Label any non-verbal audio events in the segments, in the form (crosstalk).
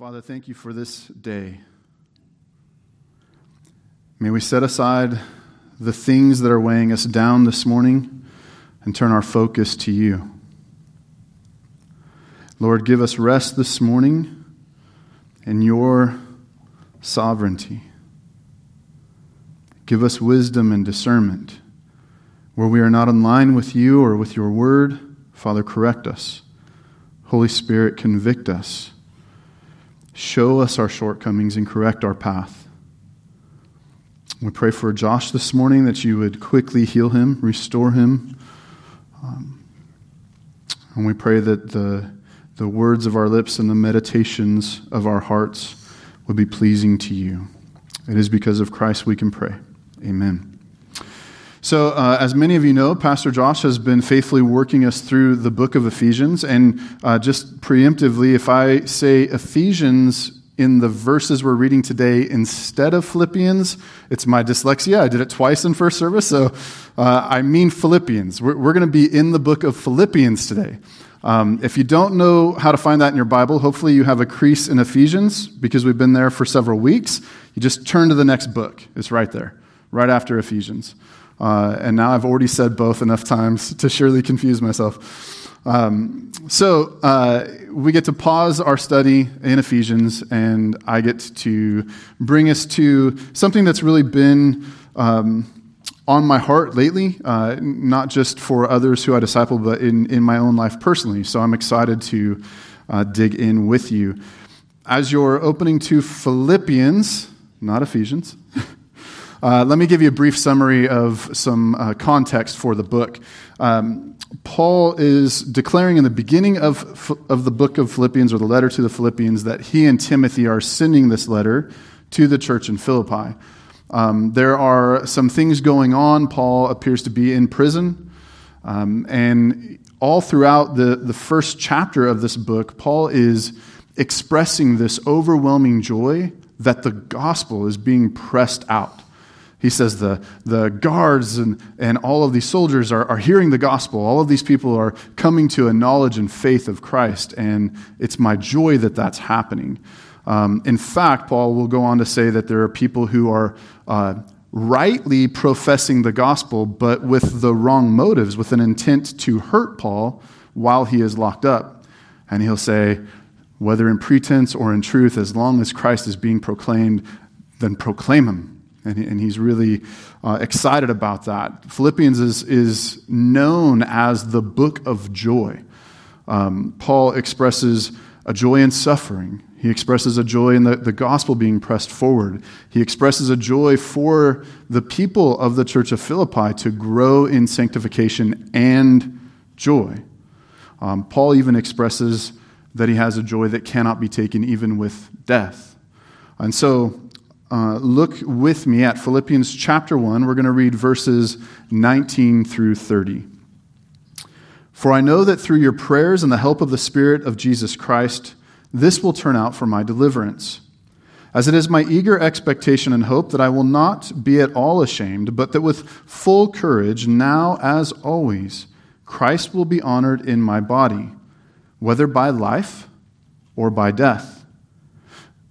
Father, thank you for this day. May we set aside the things that are weighing us down this morning and turn our focus to you. Lord, give us rest this morning in your sovereignty. Give us wisdom and discernment. Where we are not in line with you or with your word, Father, correct us. Holy Spirit, convict us. Show us our shortcomings and correct our path. We pray for Josh this morning that you would quickly heal him, restore him. Um, and we pray that the, the words of our lips and the meditations of our hearts would be pleasing to you. It is because of Christ we can pray. Amen. So, uh, as many of you know, Pastor Josh has been faithfully working us through the book of Ephesians. And uh, just preemptively, if I say Ephesians in the verses we're reading today instead of Philippians, it's my dyslexia. I did it twice in first service, so uh, I mean Philippians. We're, we're going to be in the book of Philippians today. Um, if you don't know how to find that in your Bible, hopefully you have a crease in Ephesians because we've been there for several weeks. You just turn to the next book, it's right there, right after Ephesians. Uh, and now I've already said both enough times to surely confuse myself. Um, so uh, we get to pause our study in Ephesians, and I get to bring us to something that's really been um, on my heart lately, uh, not just for others who I disciple, but in, in my own life personally. So I'm excited to uh, dig in with you. As you're opening to Philippians, not Ephesians, (laughs) Uh, let me give you a brief summary of some uh, context for the book. Um, Paul is declaring in the beginning of, of the book of Philippians, or the letter to the Philippians, that he and Timothy are sending this letter to the church in Philippi. Um, there are some things going on. Paul appears to be in prison. Um, and all throughout the, the first chapter of this book, Paul is expressing this overwhelming joy that the gospel is being pressed out. He says the, the guards and, and all of these soldiers are, are hearing the gospel. All of these people are coming to a knowledge and faith of Christ, and it's my joy that that's happening. Um, in fact, Paul will go on to say that there are people who are uh, rightly professing the gospel, but with the wrong motives, with an intent to hurt Paul while he is locked up. And he'll say, whether in pretense or in truth, as long as Christ is being proclaimed, then proclaim him and, he, and he's really uh, excited about that. Philippians is, is known as the book of joy. Um, Paul expresses a joy in suffering. He expresses a joy in the, the gospel being pressed forward. He expresses a joy for the people of the church of Philippi to grow in sanctification and joy. Um, Paul even expresses that he has a joy that cannot be taken even with death. And so uh, look with me at Philippians chapter 1. We're going to read verses 19 through 30. For I know that through your prayers and the help of the Spirit of Jesus Christ, this will turn out for my deliverance. As it is my eager expectation and hope that I will not be at all ashamed, but that with full courage, now as always, Christ will be honored in my body, whether by life or by death.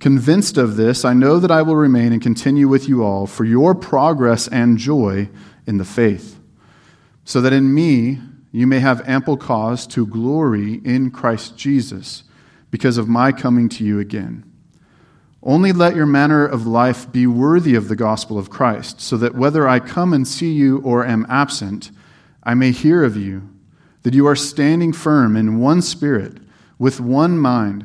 Convinced of this, I know that I will remain and continue with you all for your progress and joy in the faith, so that in me you may have ample cause to glory in Christ Jesus because of my coming to you again. Only let your manner of life be worthy of the gospel of Christ, so that whether I come and see you or am absent, I may hear of you, that you are standing firm in one spirit, with one mind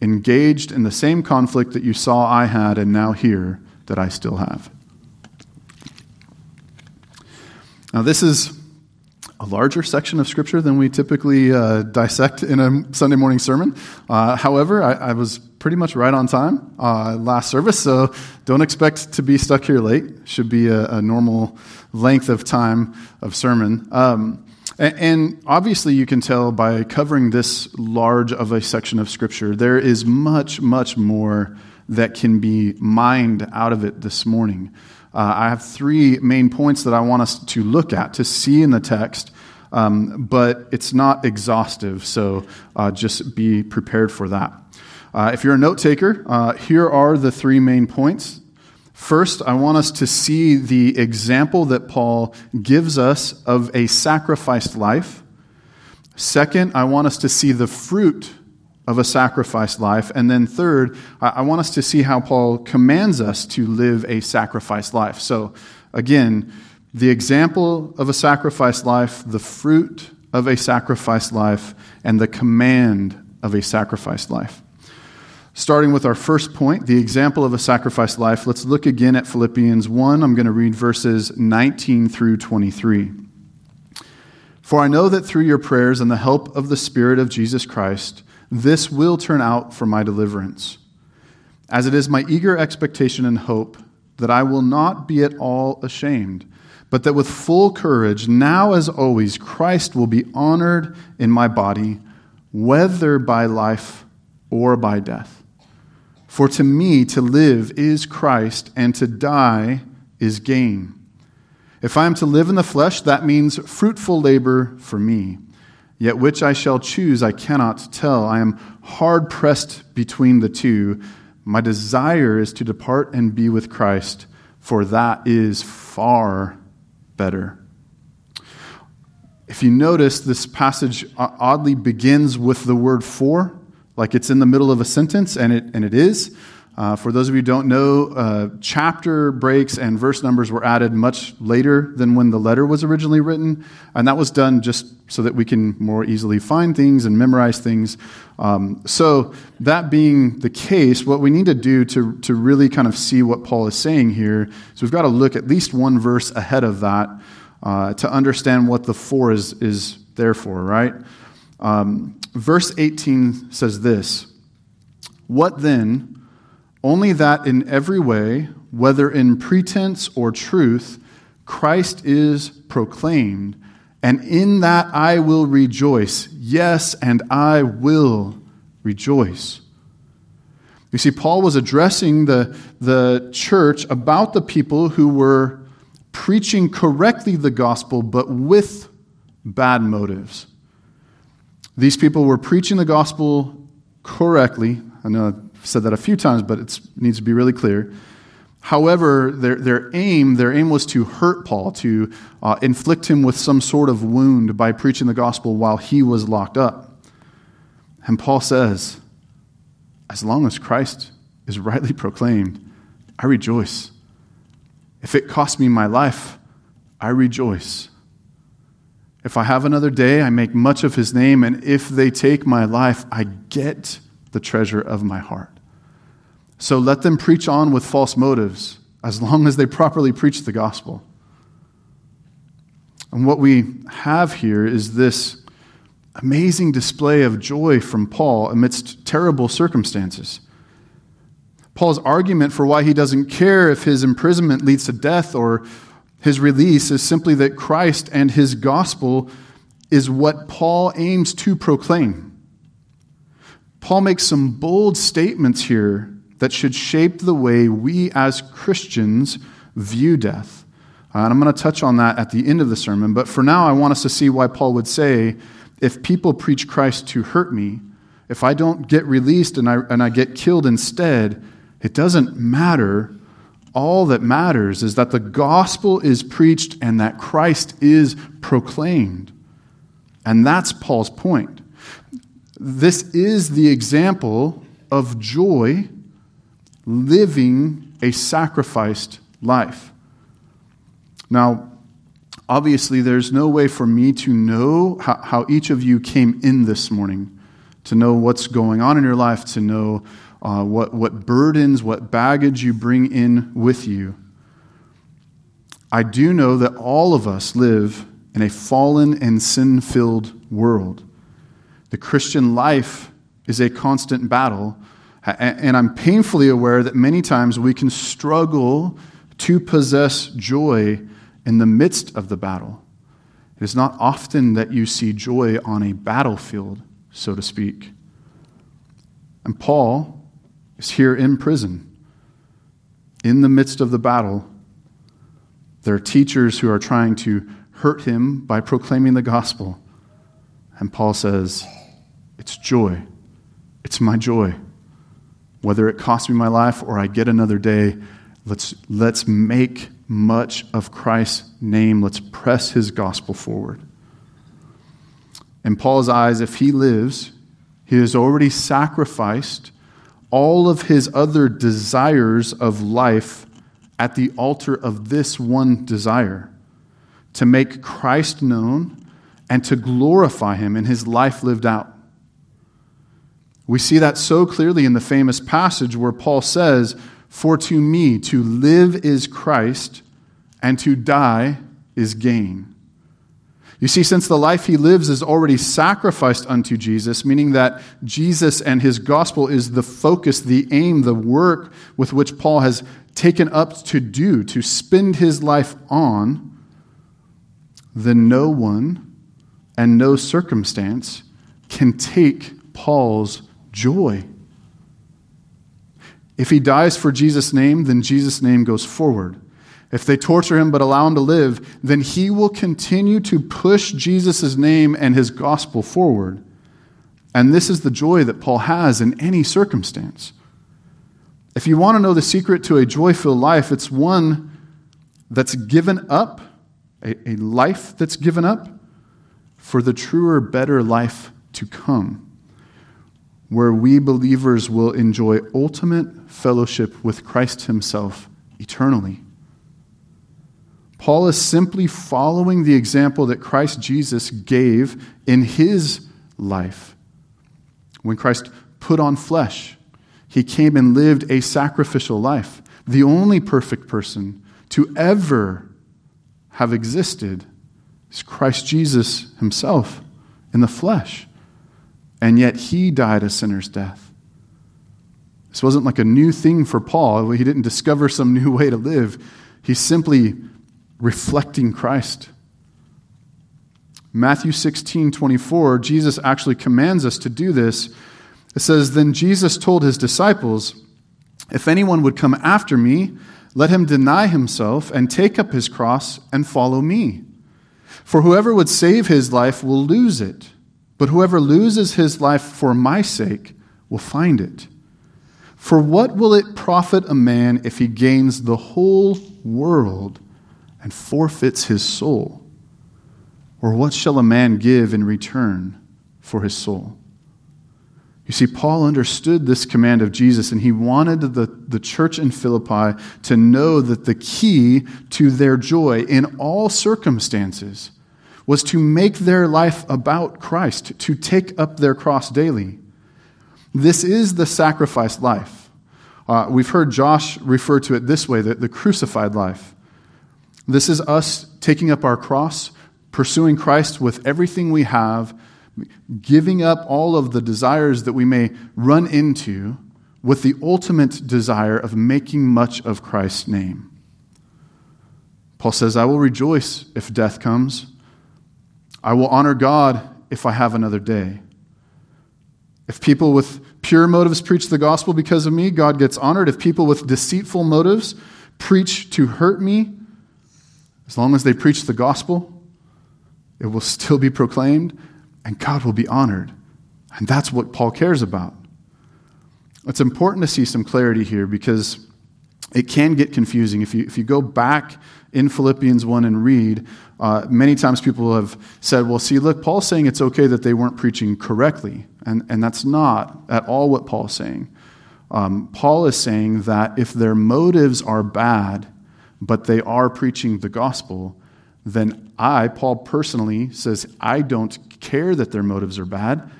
engaged in the same conflict that you saw I had and now hear that I still have. Now, this is a larger section of Scripture than we typically uh, dissect in a Sunday morning sermon. Uh, however, I, I, was pretty much right on time uh, last service, so don't expect to be stuck here late. Should be a, a normal length of time of sermon. Um, and, obviously, you can tell by covering this large of a section of Scripture, there is much, much more that can be mined out of it this morning. Uh, I have three main points that I want us to look at, to see in the text, um, but it's not exhaustive, so uh, just be prepared for that. Uh, if you're a note taker, uh, here are the three main points. First, I want us to see the example that Paul gives us of a sacrificed life. Second, I want us to see the fruit of a sacrificed life. And then, third, I want us to see how Paul commands us to live a sacrificed life. So, again, the example of a sacrificed life, the fruit of a sacrificed life, and the command of a sacrificed life. Starting with our first point, the example of a sacrificed life, let's look again at Philippians 1. I'm going to read verses 19 through 23. For I know that through your prayers and the help of the Spirit of Jesus Christ, this will turn out for my deliverance. As it is my eager expectation and hope that I will not be at all ashamed, but that with full courage, now as always, Christ will be honored in my body, whether by life or by death. For to me, to live is Christ, and to die is gain. If I am to live in the flesh, that means fruitful labor for me. Yet which I shall choose, I cannot tell. I am hard pressed between the two. My desire is to depart and be with Christ, for that is far better. If you notice, this passage oddly begins with the word for, like it's in the middle of a sentence, and it, and it is. Uh, for those of you who don't know, uh, chapter breaks and verse numbers were added much later than when the letter was originally written, and that was done just so that we can more easily find things and memorize things. Um, so, that being the case, what we need to do to, to really kind of see what Paul is saying here is we've got to look at least one verse ahead of that uh, to understand what the for is, is there for, right? Um, verse 18 says this What then? Only that in every way, whether in pretense or truth, Christ is proclaimed, and in that I will rejoice. Yes, and I will rejoice. You see, Paul was addressing the, the church about the people who were preaching correctly the gospel, but with bad motives. These people were preaching the gospel correctly. I know I've said that a few times, but it needs to be really clear. However, their, their aim their aim was to hurt Paul, to uh, inflict him with some sort of wound by preaching the gospel while he was locked up. And Paul says, as long as Christ is rightly proclaimed, I rejoice. If it costs me my life, I rejoice. If I have another day, I make much of his name, and if they take my life, I get the treasure of my heart. So let them preach on with false motives as long as they properly preach the gospel. And what we have here is this amazing display of joy from Paul amidst terrible circumstances. Paul's argument for why he doesn't care if his imprisonment leads to death or his release is simply that Christ and his gospel is what Paul aims to proclaim. Paul makes some bold statements here that should shape the way we as Christians view death. Uh, and I'm going to touch on that at the end of the sermon, but for now, I want us to see why Paul would say if people preach Christ to hurt me, if I don't get released and I, and I get killed instead, it doesn't matter. All that matters is that the gospel is preached and that Christ is proclaimed. And that's Paul's point. This is the example of joy living a sacrificed life. Now, obviously, there's no way for me to know how, each of you came in this morning, to know what's going on in your life, to know uh, what, what burdens, what baggage you bring in with you. I do know that all of us live in a fallen and sin filled world. The Christian life is a constant battle, and I'm painfully aware that many times we can struggle to possess joy in the midst of the battle. It is not often that you see joy on a battlefield, so to speak. And Paul is here in prison, in the midst of the battle. There are teachers who are trying to hurt him by proclaiming the gospel. And Paul says, It's joy. It's my joy. Whether it costs me my life or I get another day, let's, let's make much of Christ's name. Let's press his gospel forward. In Paul's eyes, if he lives, he has already sacrificed all of his other desires of life at the altar of this one desire to make Christ known and to glorify him in his life lived out. We see that so clearly in the famous passage where Paul says, For to me to live is Christ, and to die is gain. You see, since the life he lives is already sacrificed unto Jesus, meaning that Jesus and his gospel is the focus, the aim, the work with which Paul has taken up to do, to spend his life on, then no one and no circumstance can take Paul's joy. If he dies for Jesus' name, then Jesus' name goes forward. If they torture him but allow him to live, then he will continue to push Jesus' name and his gospel forward. And this is the joy that Paul has in any circumstance. If you want to know the secret to a joy filled life, it's one that's given up, a, a life that's given up for the truer, better life to come, where we believers will enjoy ultimate fellowship with Christ Himself eternally. Paul is simply following the example that Christ Jesus gave in his life. When Christ put on flesh, he came and lived a sacrificial life, the only perfect person to ever have existed is Christ Jesus himself in the flesh. And yet he died a sinner's death. This wasn't like a new thing for Paul. He didn't discover some new (laughs) way to live. He simply reflecting Christ. Matthew 16, 24, Jesus actually commands us to do this. It says, Then Jesus told his disciples, If anyone would come after me, let him deny himself and take up his cross and follow me. For whoever would save his life will lose it, but whoever loses his life for my sake will find it. For what will it profit a man if he gains the whole world? And forfeits his soul? Or what shall a man give in return for his soul? You see, Paul understood this command of Jesus, and he wanted the, the church in Philippi to know that the key to their joy in all circumstances was to make their life about Christ, to take up their cross daily. This is the sacrificed life. Uh, we've heard Josh refer to it this way the, the crucified life. This is us taking up our cross, pursuing Christ with everything we have, giving up all of the desires that we may run into with the ultimate desire of making much of Christ's name. Paul says, I will rejoice if death comes. I will honor God if I have another day. If people with pure motives preach the gospel because of me, God gets honored. If people with deceitful motives preach to hurt me, as long as they preach the gospel, it will still be proclaimed and God will be honored. And that's what Paul cares about. It's important to see some clarity here because it can get confusing. If you, if you go back in Philippians 1 and read, uh, many times people have said, well, see, look, Paul's saying it's okay that they weren't preaching correctly. And, and that's not at all what Paul's saying. Um, Paul is saying that if their motives are bad, but they are preaching the gospel, then I, Paul personally, says, I don't care that their motives are bad.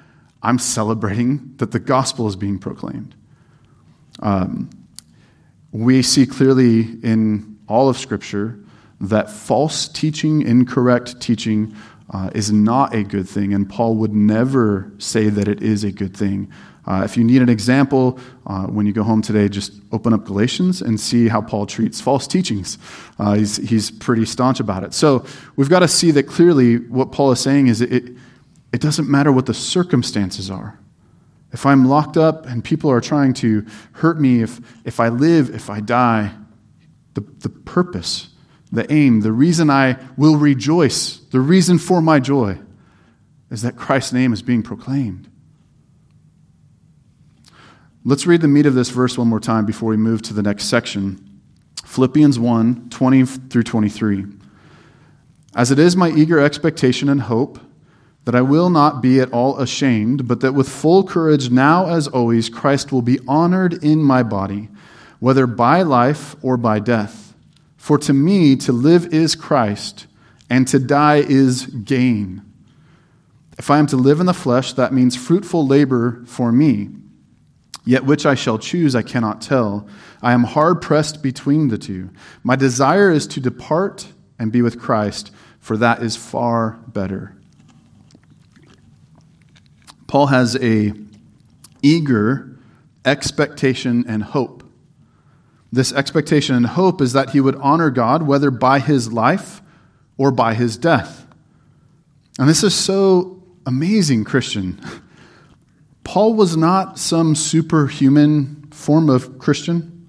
I'm celebrating that the gospel is being proclaimed. Um, we see clearly in all of Scripture that false teaching, incorrect teaching, uh, is not a good thing, and Paul would never say that it is a good thing. Uh, if you need an example, uh, when you go home today, just open up Galatians and see how Paul treats false teachings. Uh, he's, he's pretty staunch about it. So we've got to see that clearly what Paul is saying is it, it doesn't matter what the circumstances are. If I'm locked up and people are trying to hurt me, if, if I live, if I die, the, the purpose, the aim, the reason I will rejoice, the reason for my joy is that Christ's name is being proclaimed. Let's read the meat of this verse one more time before we move to the next section. Philippians 1 20 through 23. As it is my eager expectation and hope that I will not be at all ashamed, but that with full courage, now as always, Christ will be honored in my body, whether by life or by death. For to me, to live is Christ, and to die is gain. If I am to live in the flesh, that means fruitful labor for me. Yet which I shall choose, I cannot tell. I am hard pressed between the two. My desire is to depart and be with Christ, for that is far better. Paul has a eager expectation and hope. This expectation and hope is that he would honor God whether by his life or by his death. And this is so amazing, Christian. (laughs) Paul was not some superhuman form of Christian.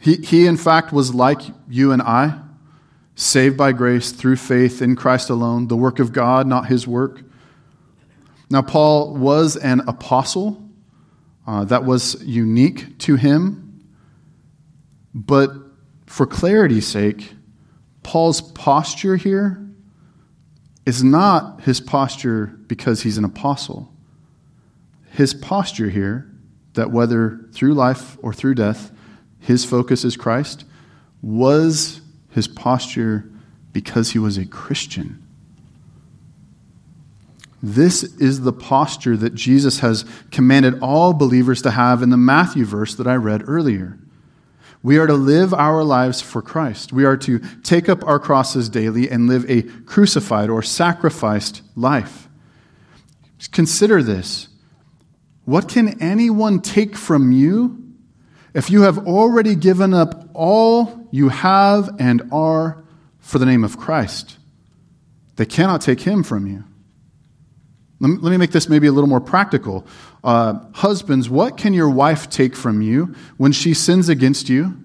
He, he, in fact, was like you and I, saved by grace through faith in Christ alone, the work of God, not his work. Now, Paul was an apostle. Uh, that was unique to him. But for clarity's sake, Paul's posture here is not his posture because he's an apostle his posture here, that whether through life or through death, his focus is Christ, was his posture because he was a Christian. This is the posture that Jesus has commanded all believers to have in the Matthew verse that I read earlier. We are to live our lives for Christ. We are to take up our crosses daily and live a crucified or sacrificed life. Consider this. What can anyone take from you if you have already given up all you have and are for the name of Christ? They cannot take him from you. Let me, make this maybe a little more practical. Uh, husbands, what can your wife take from you when she sins against you?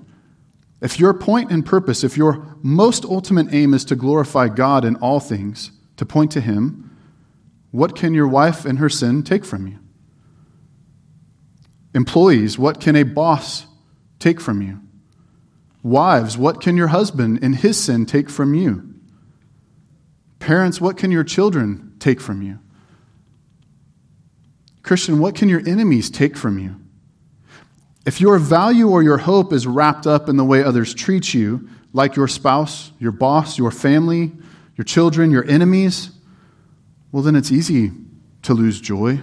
If your point and purpose, if your most ultimate aim is to glorify God in all things, to point to Him, what can your wife in her sin take from you? Employees, what can a boss take from you? Wives, what can your husband in his sin take from you? Parents, what can your children take from you? Christian, what can your enemies take from you? If your value or your hope is wrapped up in the way others treat you, like your spouse, your boss, your family, your children, your enemies, well, then it's easy to lose joy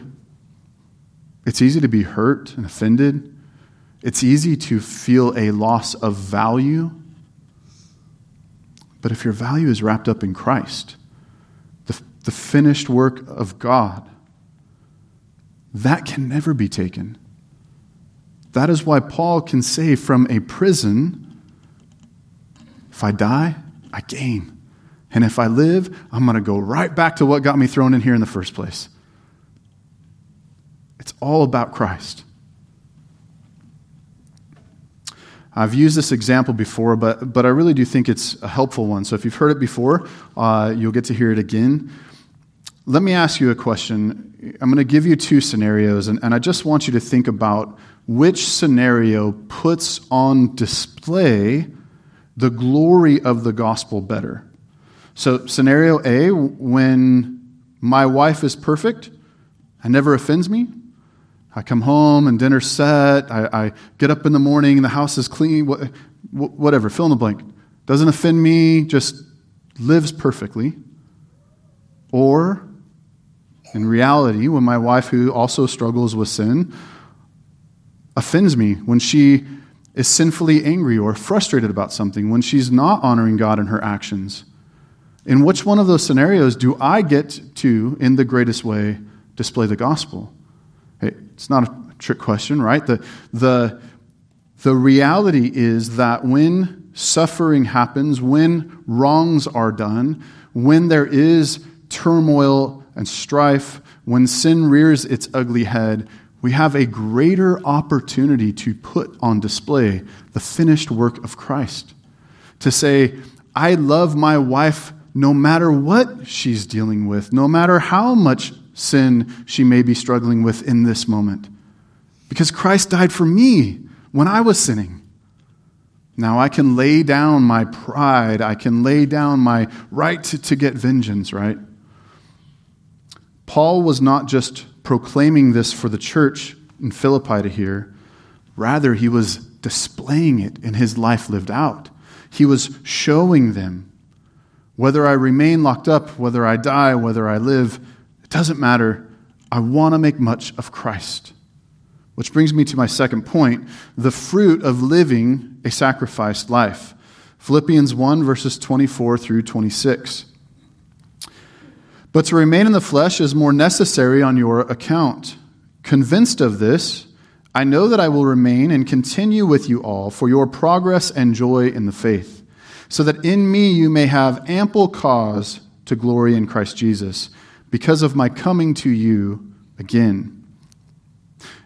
it's easy to be hurt and offended. It's easy to feel a loss of value. But if your value is wrapped up in Christ, the, the finished work of God, that can never be taken. That is why Paul can say from a prison, if I die, I gain. And if I live, I'm going to go right back to what got me thrown in here in the first place. It's all about Christ. I've used this example before, but, but I really do think it's a helpful one. So if you've heard it before, uh, you'll get to hear it again. Let me ask you a question. I'm going to give you two scenarios, and, and I just want you to think about which scenario puts on display the glory of the gospel better. So, scenario A, when my wife is perfect and never offends me, I come home and dinner's set. I, I get up in the morning, the house is clean, whatever, fill in the blank. Doesn't offend me, just lives perfectly, or in reality, when my wife, who also struggles with sin, offends me, when she is sinfully angry or frustrated about something, when she's not honoring God in her actions, in which one of those scenarios do I get to, in the greatest way, display the gospel? It's not a trick question, right? The, the, the reality is that when suffering happens, when wrongs are done, when there is turmoil and strife, when sin rears its ugly head, we have a greater opportunity to put on display the finished work of Christ. To say, I love my wife no matter what she's dealing with, no matter how much sin she may be struggling with in this moment. Because Christ died for me when I was sinning. Now I can lay down my pride, I can lay down my right to, to get vengeance, right? Paul was not just proclaiming this for the church in Philippi to hear, rather, he was displaying it in his life lived out. He was showing them whether I remain locked up, whether I die, whether I live, it doesn't matter. I want to make much of Christ. Which brings me to my second point the fruit of living a sacrificed life. Philippians 1, verses 24 through 26. But to remain in the flesh is more necessary on your account. Convinced of this, I know that I will remain and continue with you all for your progress and joy in the faith so that in me you may have ample cause to glory in Christ Jesus, because of my coming to you again.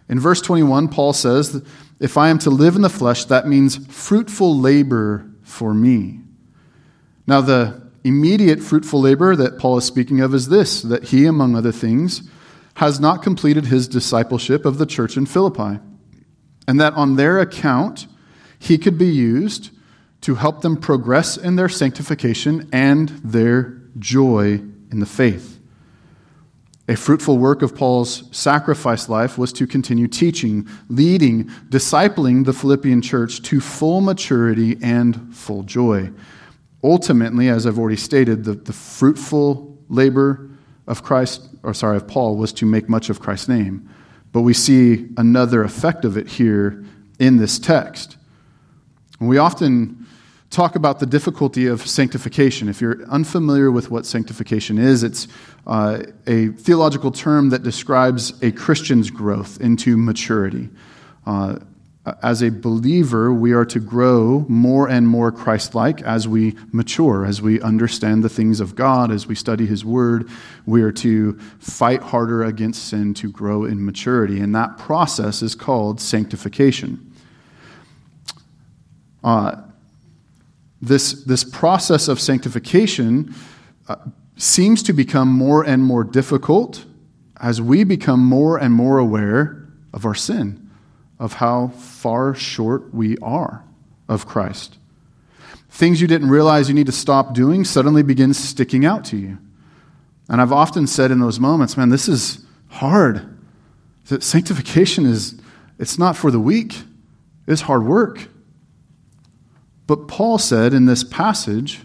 In verse 21, Paul says, If I am to live in the flesh, that means fruitful labor for me. Now, the immediate fruitful labor that Paul is speaking of is this that he, among other things, has not completed his discipleship of the church in Philippi, and that on their account he could be used to help them progress in their sanctification and their joy in the faith. A fruitful work of Paul's sacrifice life was to continue teaching, leading, discipling the Philippian church to full maturity and full joy. Ultimately, as I've already stated, the, the fruitful labor of Christ, or sorry, of Paul was to make much of Christ's name. But we see another effect of it here in this text. we often talk about the difficulty of sanctification. If you're unfamiliar with what sanctification is, it's uh, a theological term that describes a Christian's growth into maturity. Uh, as a believer, we are to grow more and more Christ like as we mature, as we understand the things of God, as we study His Word. We are to fight harder against sin to grow in maturity. And that process is called sanctification. Uh, this, this process of sanctification uh, seems to become more and more difficult as we become more and more aware of our sin, of how far short we are of Christ. Things you didn't realize you need to stop doing suddenly begin sticking out to you. And I've often said in those moments, man, this is hard. Sanctification is, it's not for the weak. It's hard work. But Paul said in this passage,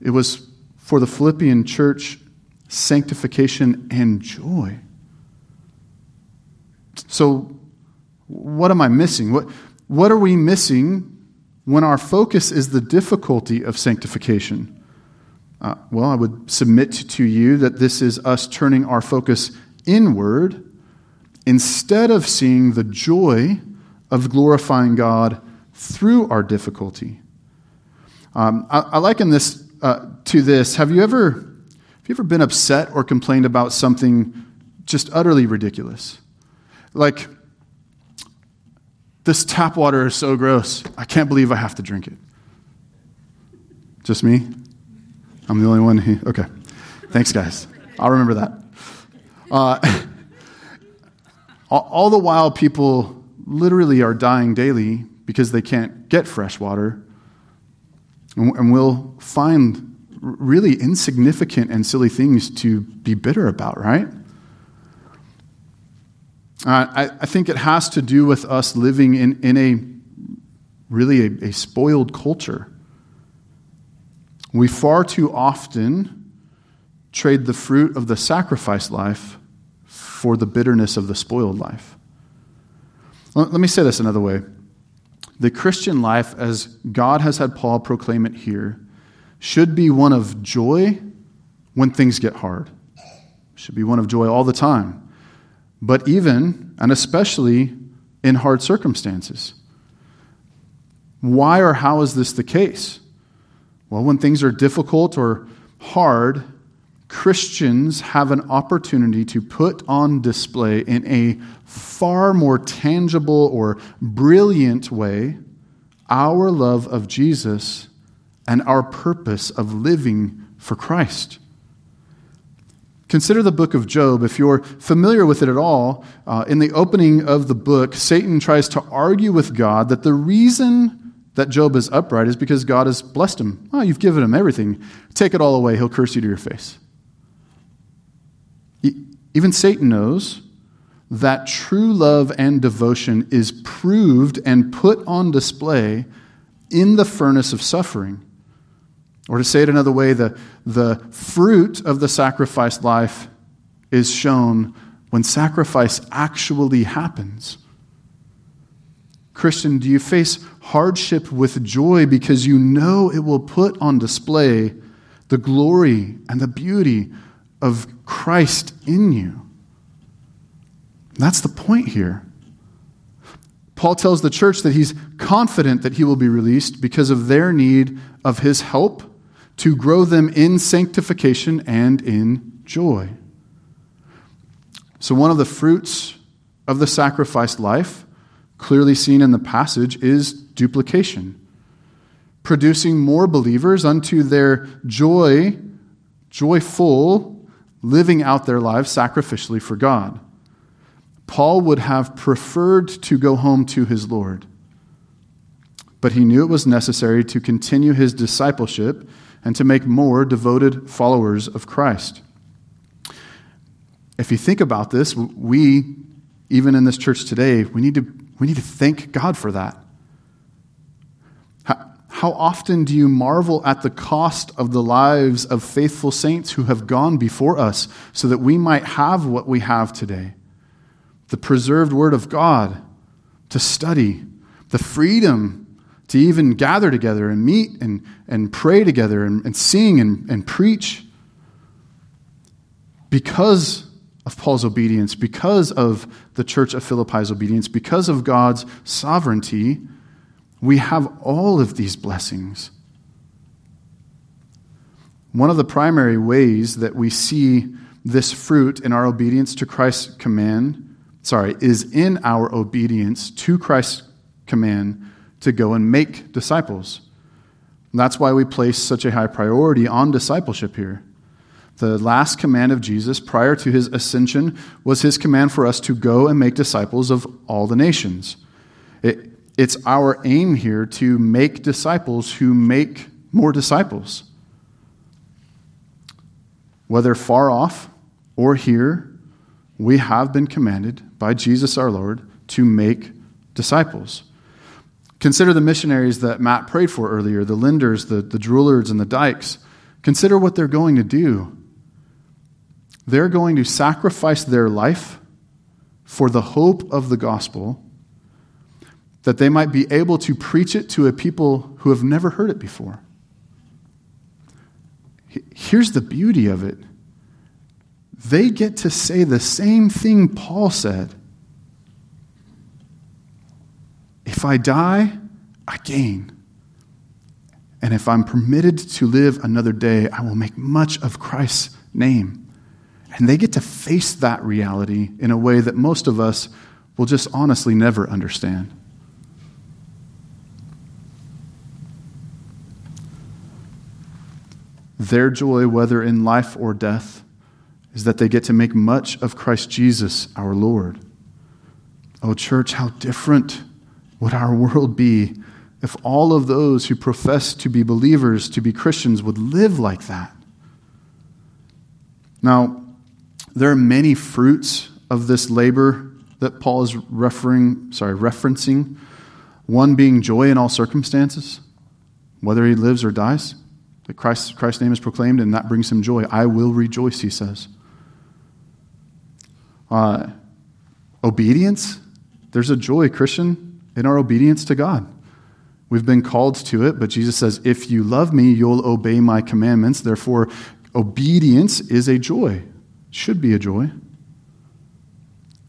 it was for the Philippian church sanctification and joy. So, what am I missing? What, what are we missing when our focus is the difficulty of sanctification? Uh, well, I would submit to you that this is us turning our focus inward instead of seeing the joy of glorifying God through our difficulty. Um, I, I, liken this uh, to this. Have you ever have you ever been upset or complained about something just utterly ridiculous? Like this tap water is so gross. I can't believe I have to drink it. Just me? I'm the only one. Okay. Thanks, guys. I'll remember that. Uh, (laughs) all the while, people literally are dying daily because they can't get fresh water. And we'll find really insignificant and silly things to be bitter about, right? Uh, I, I, think it has to do with us living in, in a really a, a spoiled culture we far too often trade the fruit of the sacrifice life for the bitterness of the spoiled life. Let me say this another way. The Christian life, as God has had Paul proclaim it here, should be one of joy when things get hard. Should be one of joy all the time. But even and especially in hard circumstances. Why or how is this the case? Well, when things are difficult or hard, Christians have an opportunity to put on display in a far more tangible or brilliant way our love of Jesus and our purpose of living for Christ. Consider the book of Job. If you're familiar with it at all, uh, in the opening of the book, Satan tries to argue with God that the reason that Job is upright is because God has blessed him. Oh, you've given him everything. Take it all away. He'll curse you to your face. Even Satan knows that true love and devotion is proved and put on display in the furnace of suffering. Or to say it another way, the, the fruit of the sacrificed life is shown when sacrifice actually happens. Christian, do you face hardship with joy because you know it will put on display the glory and the beauty of Christ in you? That's the point here. Paul tells the church that he's confident that he will be released because of their need of his help to grow them in sanctification and in joy. So, one of the fruits of the sacrificed life, clearly seen in the passage, is duplication, producing more believers unto their joy, joyful, living out their lives sacrificially for God. Paul would have preferred to go home to his Lord, but he knew it was necessary to continue his discipleship and to make more devoted followers of Christ. If you think about this, we, even in this church today, we need to, we need to thank God for that. How, often do you marvel at the cost of the lives of faithful saints who have gone before us so that we might have what we have today? the preserved Word of God to study, the freedom to even gather together and meet and, and pray together and, and sing and, and preach. Because of Paul's obedience, because of the church of Philippi's obedience, because of God's sovereignty, we have all of these blessings. One of the primary ways that we see this fruit in our obedience to Christ's command sorry, is in our obedience to Christ's command to go and make disciples. That's why we place such a high priority on discipleship here. The last command of Jesus prior to his ascension was his command for us to go and make disciples of all the nations. It, it's our aim here to make disciples who make more disciples. Whether far off or here, we have been commanded by Jesus our Lord to make disciples. Consider the missionaries that Matt prayed for earlier the Linders, the, the and the Dykes. Consider what they're going to do. They're going to sacrifice their life for the hope of the gospel that they might be able to preach it to a people who have never heard it before. Here's the beauty of it they get to say the same thing Paul said. If I die, I gain. And if I'm permitted to live another day, I will make much of Christ's name. And they get to face that reality in a way that most of us will just honestly never understand. Their joy, whether in life or death, is that they get to make much of Christ Jesus, our Lord. Oh, church, how different would our world be if all of those who profess to be believers, to be Christians, would live like that? Now, there are many fruits of this labor that Paul is referring, sorry, referencing. One being joy in all circumstances, whether he lives or dies. That Christ, Christ's name is proclaimed and that brings him joy. I will rejoice, he says. Uh, obedience, there's a joy, Christian, in our obedience to God. We've been called to it, but Jesus says, If you love me, you'll obey my commandments. Therefore, obedience is a joy, should be a joy.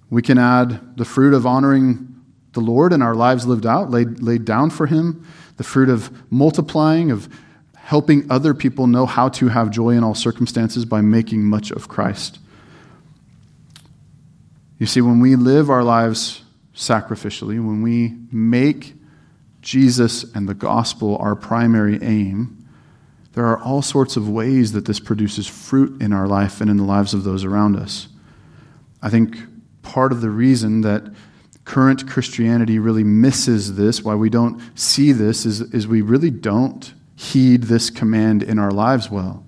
We can add the fruit of honoring the Lord and our lives lived out, laid, laid down for Him, the fruit of multiplying, of helping other people know how to have joy in all circumstances by making much of Christ. You see, when we live our lives sacrificially, when we make Jesus and the gospel our primary aim, there are all sorts of ways that this produces fruit in our life and in the lives of those around us. I think part of the reason that current Christianity really misses this, why we don't see this, is, is we really don't heed this command in our lives well.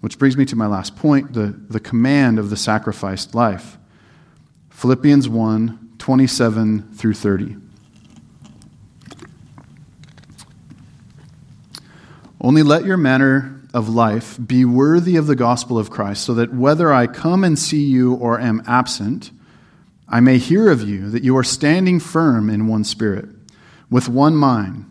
Which brings me to my last point the, the command of the sacrificed life. Philippians 1 27 through 30. Only let your manner of life be worthy of the gospel of Christ, so that whether I come and see you or am absent, I may hear of you that you are standing firm in one spirit, with one mind,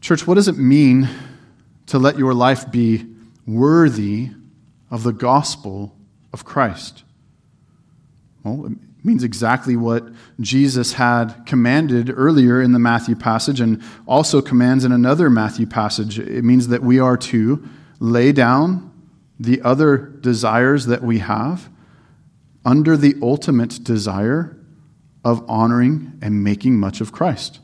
Church, what does it mean to let your life be worthy of the gospel of Christ? Well, it means exactly what Jesus had commanded earlier in the Matthew passage and also commands in another Matthew passage. It means that we are to lay down the other desires that we have under the ultimate desire of honoring and making much of Christ.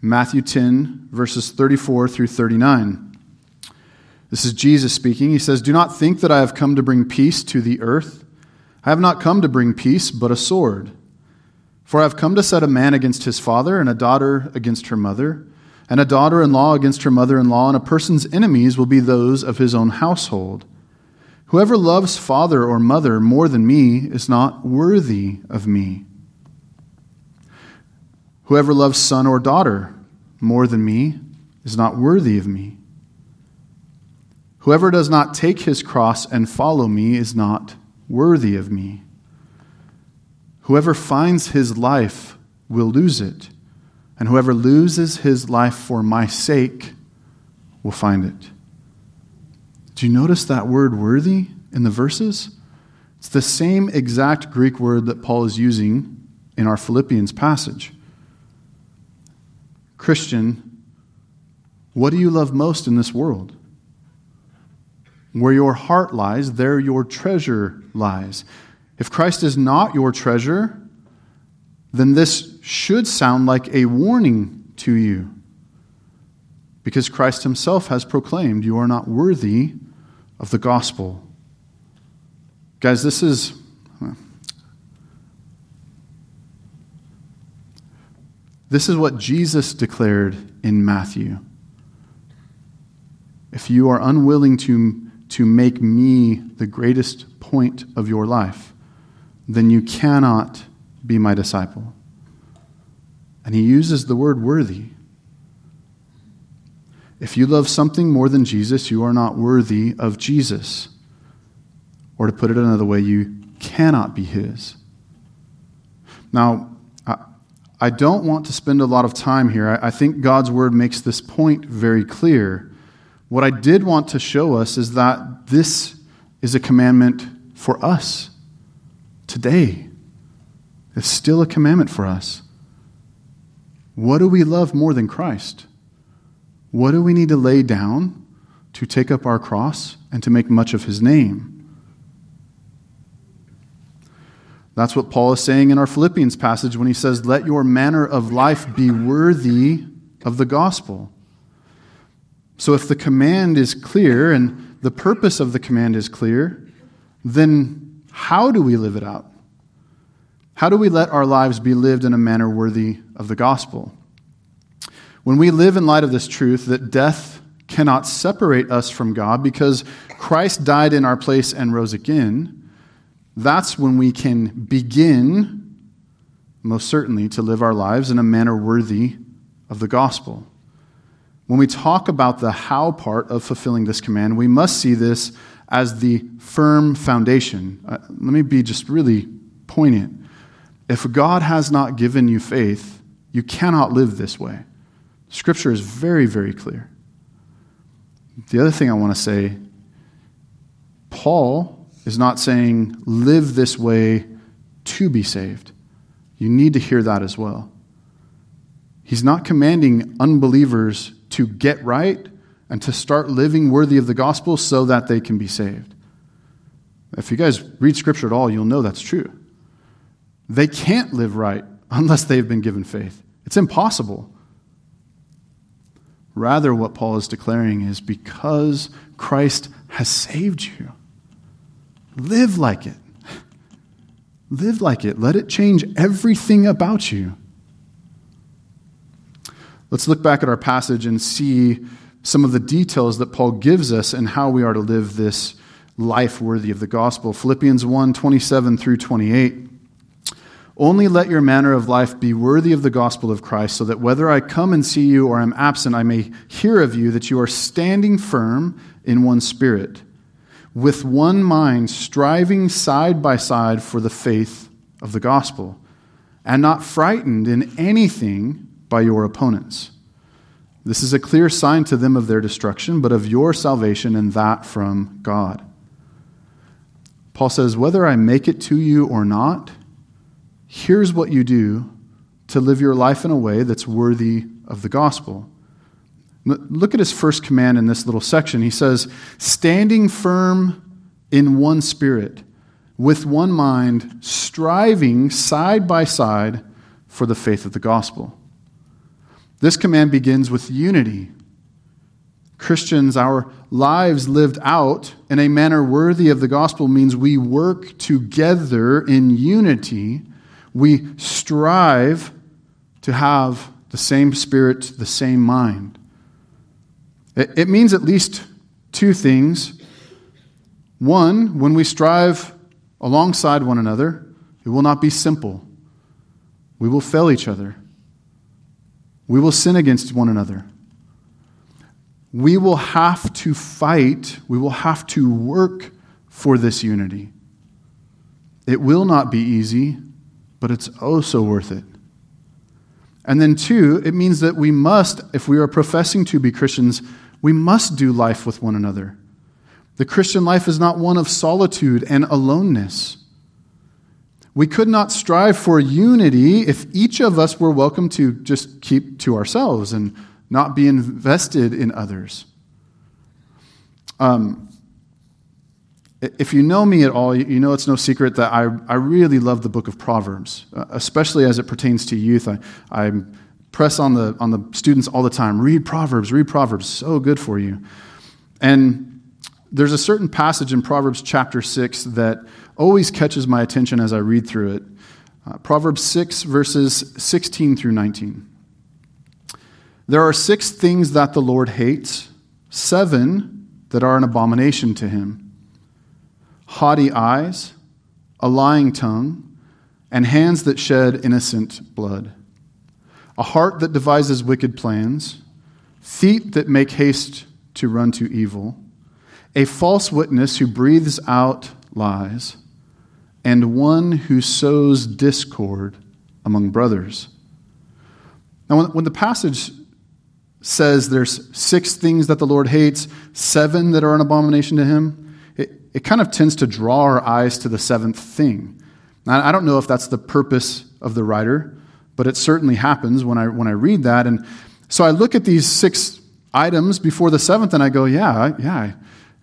Matthew 10, verses 34 through 39. This is Jesus speaking. He says, Do not think that I have come to bring peace to the earth. I have not come to bring peace, but a sword. For I have come to set a man against his father, and a daughter against her mother, and a daughter in law against her mother in law, and a person's enemies will be those of his own household. Whoever loves father or mother more than me is not worthy of me. Whoever loves son or daughter more than me is not worthy of me. Whoever does not take his cross and follow me is not worthy of me. Whoever finds his life will lose it, and whoever loses his life for my sake will find it. Do you notice that word worthy in the verses? It's the same exact Greek word that Paul is using in our Philippians passage. Christian, what do you love most in this world? Where your heart lies, there your treasure lies. If Christ is not your treasure, then this should sound like a warning to you. Because Christ himself has proclaimed, You are not worthy of the gospel. Guys, this is. This is what Jesus declared in Matthew. If you are unwilling to to make me the greatest point of your life, then you cannot be my disciple. And he uses the word worthy. If you love something more than Jesus, you are not worthy of Jesus. Or to put it another way, you cannot be his. Now, I don't want to spend a lot of time here. I think God's word makes this point very clear. What I did want to show us is that this is a commandment for us today. It's still a commandment for us. What do we love more than Christ? What do we need to lay down to take up our cross and to make much of his name? That's what Paul is saying in our Philippians passage when he says, Let your manner of life be worthy of the gospel. So if the command is clear and the purpose of the command is clear, then how do we live it out? How do we let our lives be lived in a manner worthy of the gospel? When we live in light of this truth that death cannot separate us from God because Christ died in our place and rose again, that's when we can begin, most certainly, to live our lives in a manner worthy of the gospel. When we talk about the how part of fulfilling this command, we must see this as the firm foundation. Uh, let me be just really poignant. If God has not given you faith, you cannot live this way. Scripture is very, very clear. The other thing I want to say Paul is not saying live this way to be saved. You need to hear that as well. He's not commanding unbelievers to get right and to start living worthy of the gospel so that they can be saved. If you guys read scripture at all, you'll know that's true. They can't live right unless they've been given faith. It's impossible. Rather, what Paul is declaring is because Christ has saved you, live like it. Live like it. Let it change everything about you. Let's look back at our passage and see some of the details that Paul gives us and how we are to live this life worthy of the gospel. Philippians 1 27 through 28. Only let your manner of life be worthy of the gospel of Christ, so that whether I come and see you or am absent, I may hear of you that you are standing firm in one spirit, with one mind, striving side by side for the faith of the gospel, and not frightened in anything by your opponents. This is a clear sign to them of their destruction, but of your salvation, and that from God. Paul says, Whether I make it to you or not, here's what you do to live your life in a way that's worthy of the gospel. Look at his first command in this little section. He says, standing firm in one spirit, with one mind, striving side by side for the faith of the gospel. This command begins with unity. Christians, our lives lived out in a manner worthy of the gospel means we work together in unity we strive to have the same spirit, the same mind. It, means at least two things. One, when we strive alongside one another, it will not be simple. We will fail each other. We will sin against one another. We will have to fight. We will have to work for this unity. It will not be easy but it's oh so worth it. And then, two, it means that we must, if we are professing to be Christians, we must do life with one another. The Christian life is not one of solitude and aloneness. We could not strive for unity if each of us were welcome to just keep to ourselves and not be invested in others. Um, if you know me at all, you know it's no secret that I, I really love the book of Proverbs, uh, especially as it pertains to youth. I, I press on the, on the students all the time read Proverbs, read Proverbs, so good for you. And there's a certain passage in Proverbs chapter 6 that always catches my attention as I read through it. Uh, Proverbs 6, verses 16 through 19. There are six things that the Lord hates, seven that are an abomination to him haughty eyes, a lying tongue, and hands that shed innocent blood, a heart that devises wicked plans, feet that make haste to run to evil, a false witness who breathes out lies, and one who sows discord among brothers. Now, when the passage says there's six things that the Lord hates, seven that are an abomination to him, it kind of tends to draw our eyes to the seventh thing. Now, I don't know if that's the purpose of the writer, but it certainly happens when I, when I read that. And so I look at these six items before the seventh and I go, yeah, yeah,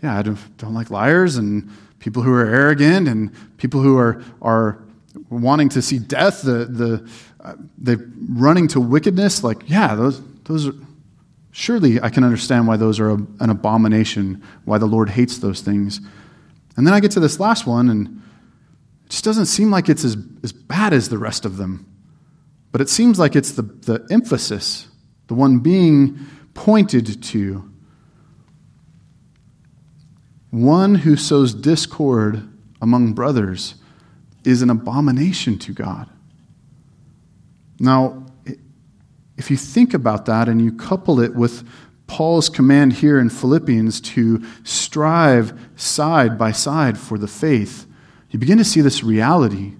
yeah, I don't, don't like liars and people who are arrogant and people who are, are wanting to see death, the, the, uh, the running to wickedness. Like, yeah, those, those are, Surely I can understand why those are a, an abomination, why the Lord hates those things. And then I get to this last one, and it just doesn't seem like it's as, as bad as the rest of them. But it seems like it's the, the emphasis, the one being pointed to. One who sows discord among brothers is an abomination to God. Now, if you think about that and you couple it with Paul's command here in Philippians to strive side by side for the faith, you begin to see this reality.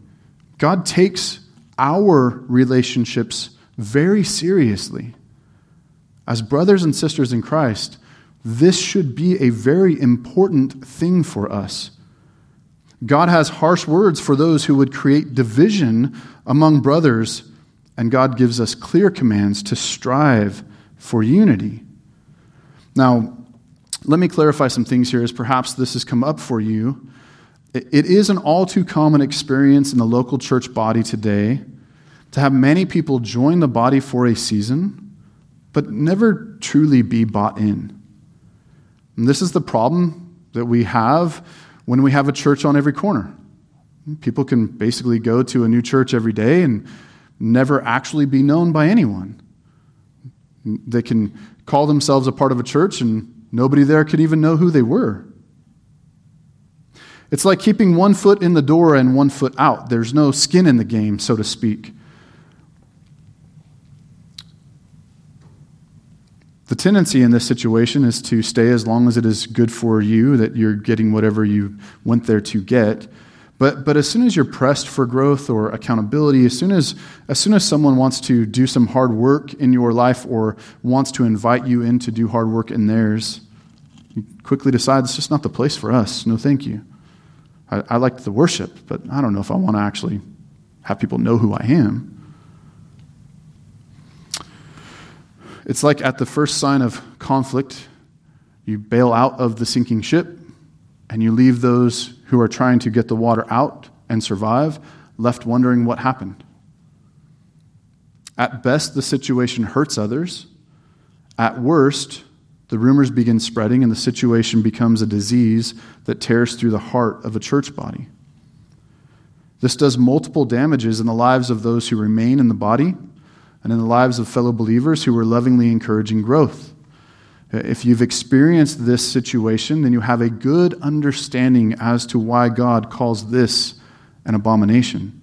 God takes our relationships very seriously. As brothers and sisters in Christ, this should be a very important thing for us. God has harsh words for those who would create division among brothers and God gives us clear commands to strive for unity. Now, let me clarify some things here as perhaps this has come up for you. It is an all too common experience in the local church body today to have many people join the body for a season, but never truly be bought in. And this is the problem that we have when we have a church on every corner. People can basically go to a new church every day and never actually be known by anyone. They can call themselves a part of a church and nobody there could even know who they were. It's like keeping one foot in the door and one foot out. There's no skin in the game, so to speak. The tendency in this situation is to stay as long as it is good for you, that you're getting whatever you went there to get. But, but as soon as you're pressed for growth or accountability, as soon as, as soon as someone wants to do some hard work in your life or wants to invite you in to do hard work in theirs, you quickly decide it's just not the place for us. No, thank you. I, I like the worship, but I don't know if I want to actually have people know who I am. It's like at the first sign of conflict, you bail out of the sinking ship and you leave those who are trying to get the water out and survive left wondering what happened. At best, the situation hurts others. At worst, the rumors begin spreading and the situation becomes a disease that tears through the heart of a church body. This does multiple damages in the lives of those who remain in the body and in the lives of fellow believers who are lovingly encouraging growth. If you've experienced this situation, then you have a good understanding as to why God calls this an abomination.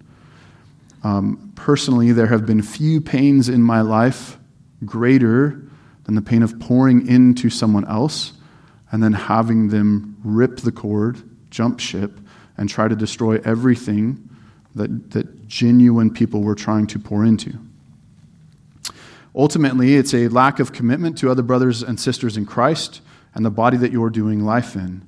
Um, personally, there have been few pains in my life greater than the pain of pouring into someone else and then having them rip the cord, jump ship, and try to destroy everything that, that genuine people were trying to pour into. Ultimately, it's a lack of commitment to other brothers and sisters in Christ and the body that you're doing life in.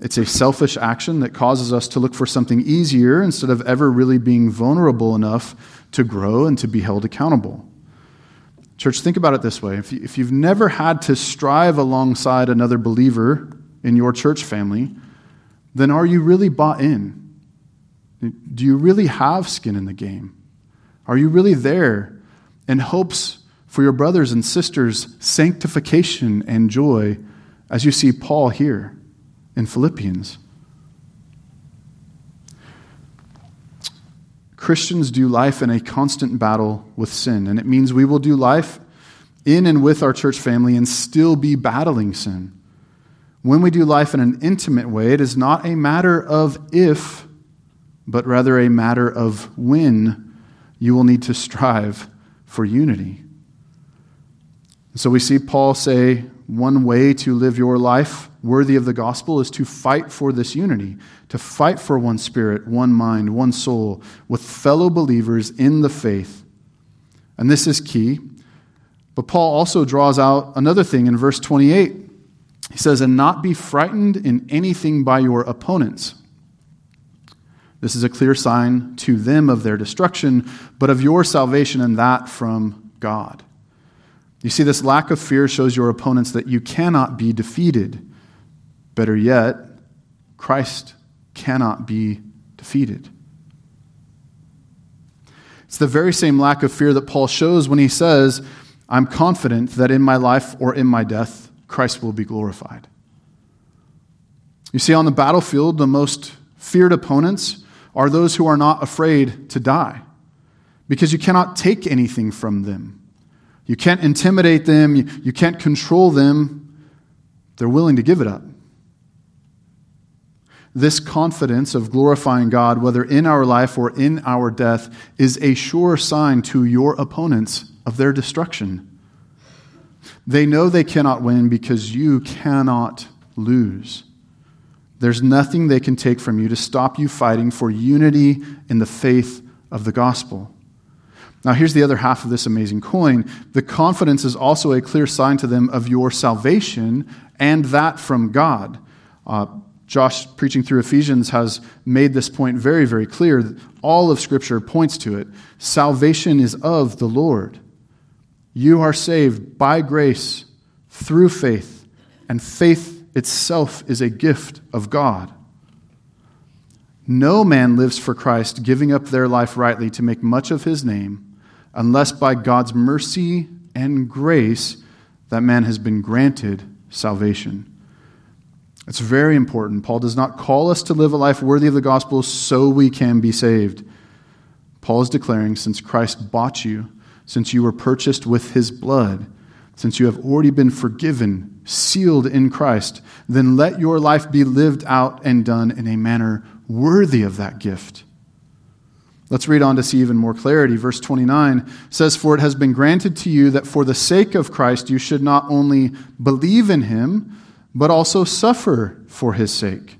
It's a selfish action that causes us to look for something easier instead of ever really being vulnerable enough to grow and to be held accountable. Church, think about it this way. If, you, have never had to strive alongside another believer in your church family, then are you really bought in? Do you really have skin in the game? Are you really there in hopes for your brothers and sisters' sanctification and joy, as you see Paul here in Philippians. Christians do life in a constant battle with sin, and it means we will do life in and with our church family and still be battling sin. When we do life in an intimate way, it is not a matter of if, but rather a matter of when you will need to strive for unity. So we see Paul say one way to live your life worthy of the gospel is to fight for this unity, to fight for one spirit, one mind, one soul with fellow believers in the faith. And this is key. But Paul also draws out another thing in verse 28. He says, And not be frightened in anything by your opponents. This is a clear sign to them of their destruction, but of your salvation and that from God. You see, this lack of fear shows your opponents that you cannot be defeated. Better yet, Christ cannot be defeated. It's the very same lack of fear that Paul shows when he says, I'm confident that in my life or in my death, Christ will be glorified. You see, on the battlefield, the most feared opponents are those who are not afraid to die because you cannot take anything from them. You can't intimidate them, you, can't control them. They're willing to give it up. This confidence of glorifying God, whether in our life or in our death, is a sure sign to your opponents of their destruction. They know they cannot win because you cannot lose. There's nothing they can take from you to stop you fighting for unity in the faith of the gospel. Now, here's the other half of this amazing coin. The confidence is also a clear sign to them of your salvation and that from God. Uh, Josh, preaching through Ephesians, has made this point very, very clear. All of Scripture points to it. Salvation is of the Lord. You are saved by grace through faith, and faith itself is a gift of God. No man lives for Christ, giving up their life rightly to make much of his name, unless by God's mercy and grace that man has been granted salvation. It's very important. Paul does not call us to live a life worthy of the gospel so we can be saved. Paul is declaring since Christ bought you, since you were purchased with his blood, since you have already been forgiven, sealed in Christ, then let your life be lived out and done in a manner worthy of that gift. Let's read on to see even more clarity. Verse 29 says, For it has been granted to you that for the sake of Christ you should not only believe in him, but also suffer for his sake.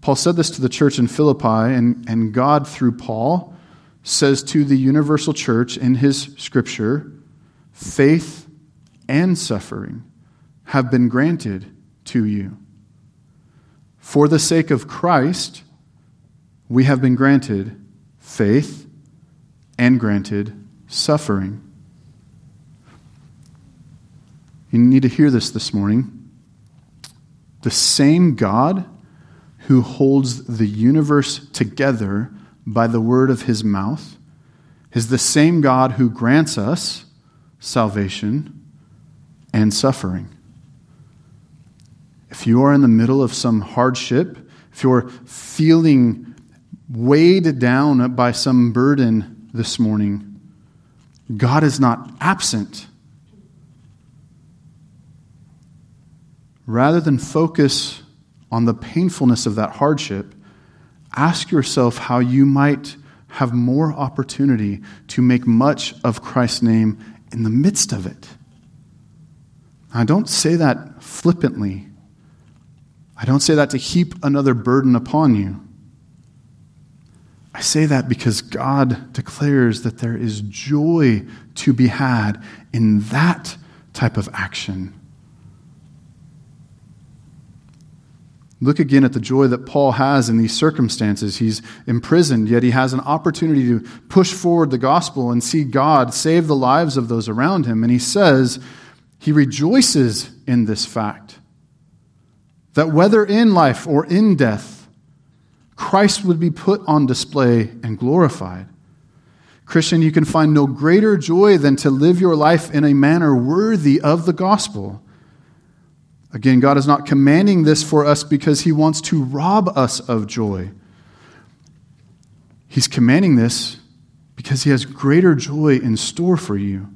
Paul said this to the church in Philippi, and, and God, through Paul, says to the universal church in his scripture faith and suffering have been granted to you. For the sake of Christ, we have been granted faith and granted suffering. You need to hear this this morning. The same God who holds the universe together by the word of his mouth is the same God who grants us salvation and suffering. If you are in the middle of some hardship, if you're feeling weighed down by some burden this morning, God is not absent. Rather than focus on the painfulness of that hardship, ask yourself how you might have more opportunity to make much of Christ's name in the midst of it. I don't say that flippantly. I don't say that to heap another burden upon you. I say that because God declares that there is joy to be had in that type of action. Look again at the joy that Paul has in these circumstances. He's imprisoned, yet he has an opportunity to push forward the gospel and see God save the lives of those around him. And he says he rejoices in this fact that whether in life or in death, Christ would be put on display and glorified. Christian, you can find no greater joy than to live your life in a manner worthy of the gospel. Again, God is not commanding this for us because he wants to rob us of joy. He's commanding this because he has greater joy in store for you.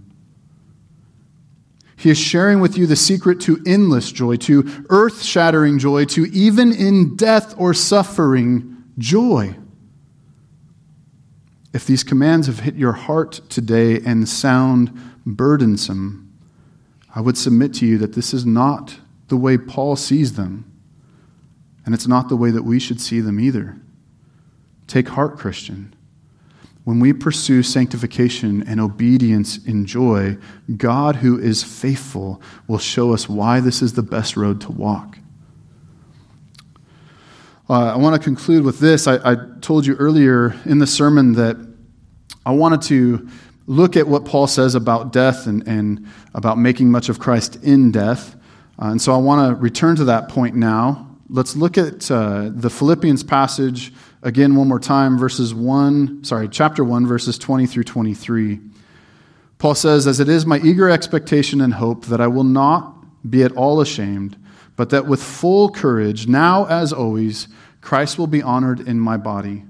He is sharing with you the secret to endless joy, to earth shattering joy, to even in death or suffering joy. If these commands have hit your heart today and sound burdensome, I would submit to you that this is not the way Paul sees them. And it's not the way that we should see them either. Take heart, Christian. When we pursue sanctification and obedience in joy, God, who is faithful, will show us why this is the best road to walk. Uh, I want to conclude with this. I, I told you earlier in the sermon that I wanted to look at what Paul says about death and, and about making much of Christ in death. Uh, and so I want to return to that point now. Let's look at uh, the Philippians passage again one more time, verses 1, sorry, chapter 1, verses 20 through 23. Paul says, As it is my eager expectation and hope that I will not be at all ashamed, but that with full courage, now as always, Christ will be honored in my body,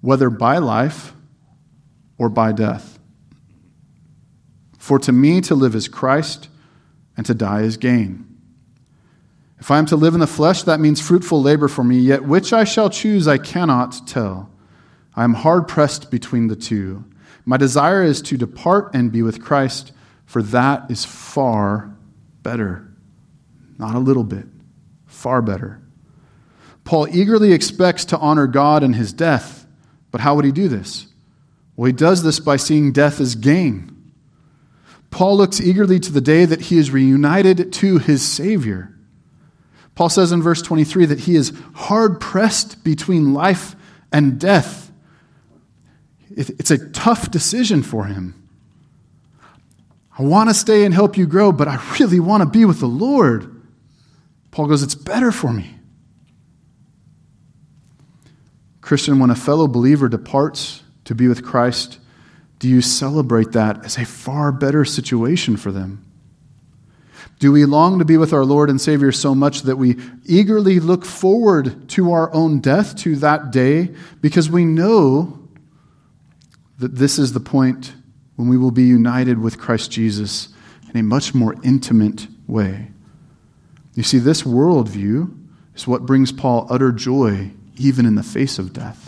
whether by life or by death. For to me to live is Christ, and to die is gain. If I am to live in the flesh, that means fruitful labor for me, yet which I shall choose I cannot tell. I am hard pressed between the two. My desire is to depart and be with Christ, for that is far better. Not a little bit, far better. Paul eagerly expects to honor God in his death, but how would he do this? Well, he does this by seeing death as gain. Paul looks eagerly to the day that he is reunited to his Savior. Paul says in verse 23 that he is hard pressed between life and death. It's a tough decision for him. I want to stay and help you grow, but I really want to be with the Lord. Paul goes, It's better for me. Christian, when a fellow believer departs to be with Christ, do you celebrate that as a far better situation for them? Do we long to be with our Lord and Savior so much that we eagerly look forward to our own death, to that day, because we know that this is the point when we will be united with Christ Jesus in a much more intimate way. You see, this worldview is what brings Paul utter joy even in the face of death.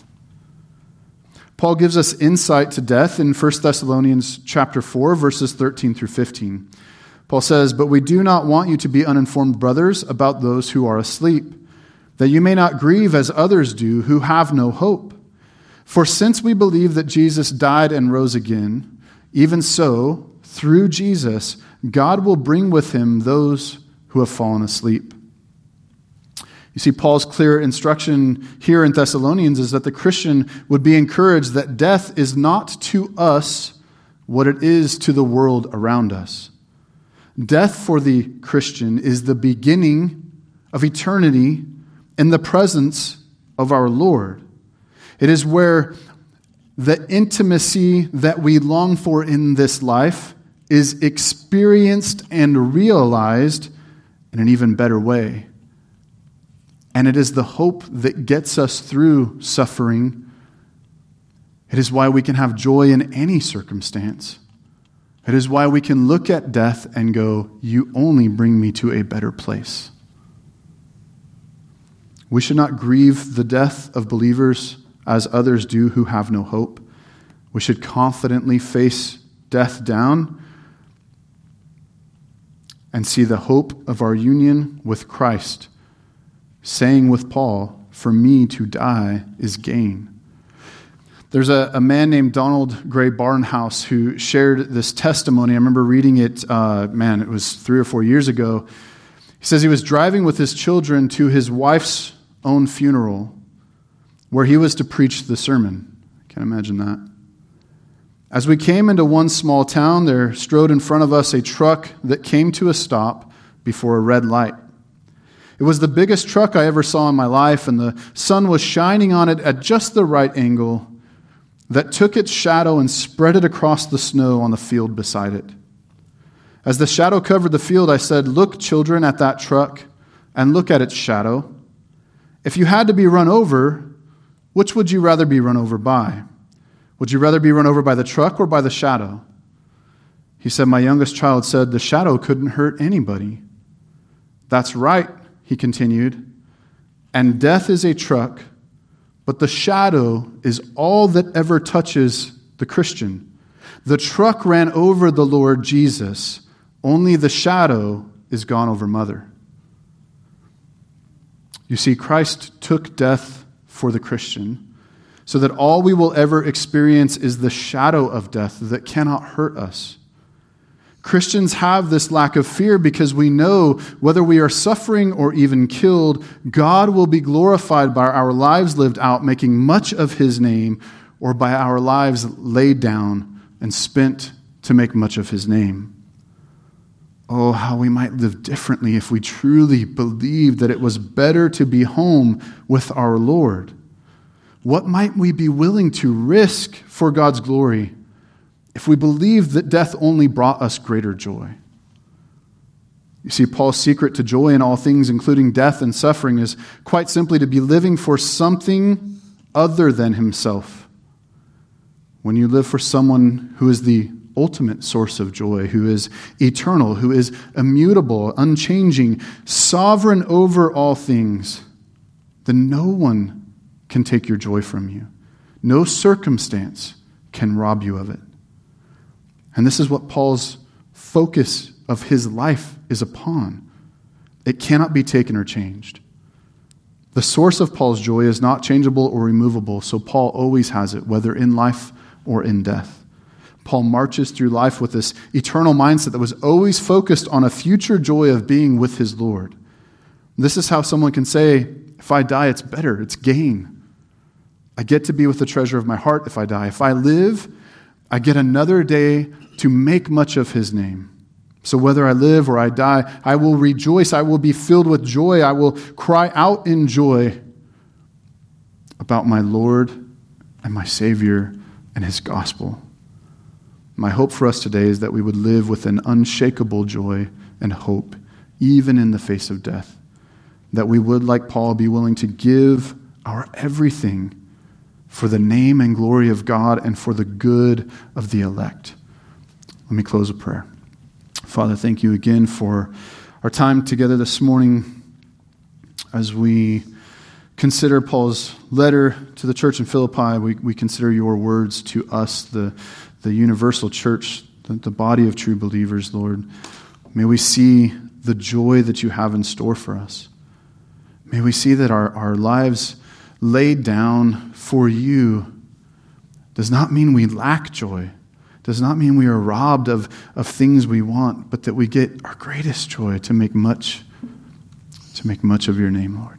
Paul gives us insight to death in 1 Thessalonians chapter 4 verses 13 through 15. Paul says, "But we do not want you to be uninformed brothers about those who are asleep, that you may not grieve as others do who have no hope." For since we believe that Jesus died and rose again, even so, through Jesus, God will bring with him those who have fallen asleep. You see, Paul's clear instruction here in Thessalonians is that the Christian would be encouraged that death is not to us what it is to the world around us. Death for the Christian is the beginning of eternity in the presence of our Lord. It is where the intimacy that we long for in this life is experienced and realized in an even better way. And it is the hope that gets us through suffering. It is why we can have joy in any circumstance. It is why we can look at death and go, You only bring me to a better place. We should not grieve the death of believers as others do who have no hope. We should confidently face death down and see the hope of our union with Christ, saying with Paul, For me to die is gain. There's a, a man named Donald Grey Barnhouse who shared this testimony. I remember reading it, uh, man, it was three or four years ago. He says he was driving with his children to his wife's own funeral where he was to preach the sermon. Can't imagine that. As we came into one small town, there strode in front of us a truck that came to a stop before a red light. It was the biggest truck I ever saw in my life, and the sun was shining on it at just the right angle that took its shadow and spread it across the snow on the field beside it. As the shadow covered the field, I said, Look, children, at that truck, and look at its shadow. If you had to be run over, which would you rather be run over by? Would you rather be run over by the truck or by the shadow? He said, My youngest child said, The shadow couldn't hurt anybody. That's right, he continued. And death is a truck, but the shadow is all that ever touches the Christian. The truck ran over the Lord Jesus, only the shadow is gone over mother. You see, Christ took death for the Christian, so that all we will ever experience is the shadow of death that cannot hurt us. Christians have this lack of fear because we know whether we are suffering or even killed, God will be glorified by our lives lived out, making much of his name, or by our lives laid down and spent to make much of his name. Oh, how we might live differently if we truly believed that it was better to be home with our Lord. What might we be willing to risk for God's glory if we believed that death only brought us greater joy. You see, Paul's secret to joy in all things, including death and suffering, is quite simply to be living for something other than himself. When you live for someone who is the ultimate source of joy, who is eternal, who is immutable, unchanging, sovereign over all things, then no one can take your joy from you. No circumstance can rob you of it. And this is what Paul's focus of his life is upon. It cannot be taken or changed. The source of Paul's joy is not changeable or removable, so Paul always has it, whether in life or in death. Paul marches through life with this eternal mindset that was always focused on a future joy of being with his Lord. This is how someone can say, if I die, it's better, it's gain. I get to be with the treasure of my heart if I die. If I live, I get another day to make much of his name. So whether I live or I die, I will rejoice. I will be filled with joy. I will cry out in joy about my Lord and my Savior and his gospel. My hope for us today is that we would live with an unshakable joy and hope, even in the face of death. That we would, like Paul, be willing to give our everything for the name and glory of God and for the good of the elect. Let me close a prayer. Father, thank you again for our time together this morning as we consider Paul's letter to the church in Philippi. We, we consider your words to us, the, the universal church, the, the body of true believers, Lord. May we see the joy that you have in store for us. May we see that our, our lives laid down for you does not mean we lack joy does not mean we are robbed of, of things we want, but that we get our greatest joy to make much, to make much of your name, Lord.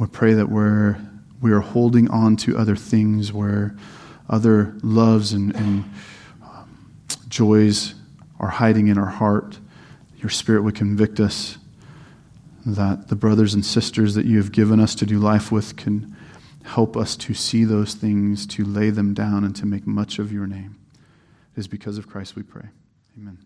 We pray that we're, we are holding on to other things where other loves and, and um, joys are hiding in our heart. Your Spirit would convict us that the brothers and sisters that you have given us to do life with can Help us to see those things, to lay them down, and to make much of your name. It is because of Christ we pray. Amen.